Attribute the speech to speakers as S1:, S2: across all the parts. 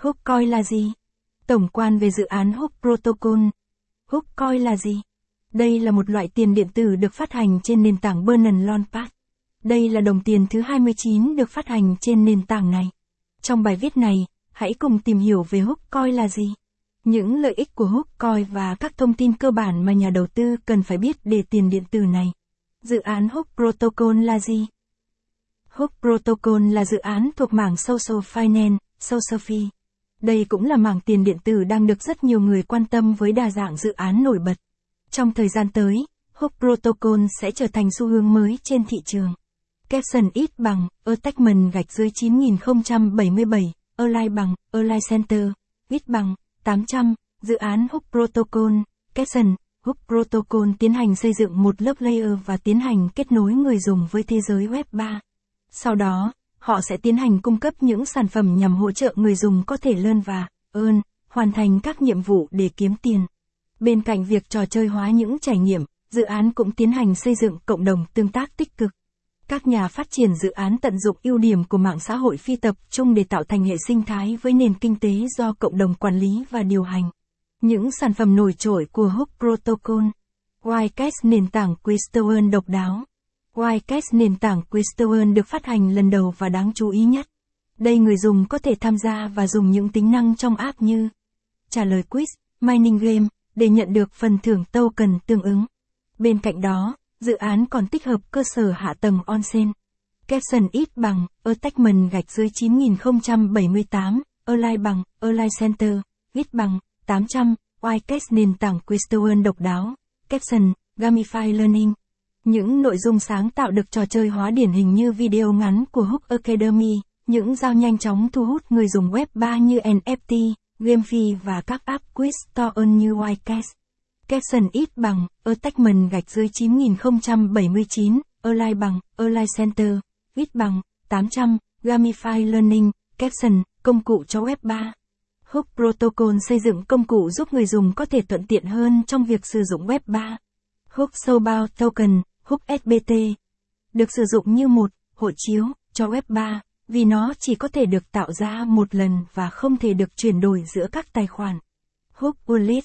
S1: Hook coi là gì? Tổng quan về dự án Hook Protocol. Hook coi là gì? Đây là một loại tiền điện tử được phát hành trên nền tảng Binance Launchpad. Đây là đồng tiền thứ 29 được phát hành trên nền tảng này. Trong bài viết này, hãy cùng tìm hiểu về Hook coi là gì. Những lợi ích của Hook coi và các thông tin cơ bản mà nhà đầu tư cần phải biết để tiền điện tử này. Dự án Hook Protocol là gì? Hook Protocol là dự án thuộc mảng Social Finance, Socialfy. Đây cũng là mảng tiền điện tử đang được rất nhiều người quan tâm với đa dạng dự án nổi bật. Trong thời gian tới, Hook Protocol sẽ trở thành xu hướng mới trên thị trường. Capson ít bằng, Attachment gạch dưới 9077, Align bằng, Align Center, ít bằng, 800, dự án Hook Protocol, Capson, Hook Protocol tiến hành xây dựng một lớp layer và tiến hành kết nối người dùng với thế giới Web 3. Sau đó, họ sẽ tiến hành cung cấp những sản phẩm nhằm hỗ trợ người dùng có thể lơn và ơn, hoàn thành các nhiệm vụ để kiếm tiền. Bên cạnh việc trò chơi hóa những trải nghiệm, dự án cũng tiến hành xây dựng cộng đồng tương tác tích cực. Các nhà phát triển dự án tận dụng ưu điểm của mạng xã hội phi tập trung để tạo thành hệ sinh thái với nền kinh tế do cộng đồng quản lý và điều hành. Những sản phẩm nổi trội của Hook Protocol. Wirecast nền tảng Quistoen độc đáo. Wildcats nền tảng Quistoen được phát hành lần đầu và đáng chú ý nhất. Đây người dùng có thể tham gia và dùng những tính năng trong app như trả lời quiz, mining game, để nhận được phần thưởng token tương ứng. Bên cạnh đó, dự án còn tích hợp cơ sở hạ tầng onsen. Capson ít bằng, attachment gạch dưới 9078, Align bằng, Align Center, ít bằng, 800, Wildcats nền tảng Quistoen độc đáo, Capson, Gamify Learning. Những nội dung sáng tạo được trò chơi hóa điển hình như video ngắn của Hook Academy, những giao nhanh chóng thu hút người dùng web 3 như NFT, GameFi và các app quiz store như Wirecast. Capson ít bằng, attachment gạch dưới 9079, Align bằng, Align Center, ít bằng, 800, Gamify Learning, Capson, công cụ cho web 3. Hook Protocol xây dựng công cụ giúp người dùng có thể thuận tiện hơn trong việc sử dụng web 3. Hook Soulbound Token, Hook SBT, được sử dụng như một hộ chiếu cho web 3 vì nó chỉ có thể được tạo ra một lần và không thể được chuyển đổi giữa các tài khoản. Hook Wallet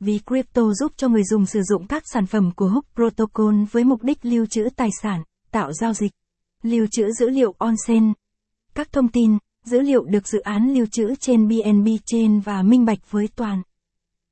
S1: Vì crypto giúp cho người dùng sử dụng các sản phẩm của Hook Protocol với mục đích lưu trữ tài sản, tạo giao dịch, lưu trữ dữ liệu on-chain. Các thông tin, dữ liệu được dự án lưu trữ trên BNB Chain và minh bạch với toàn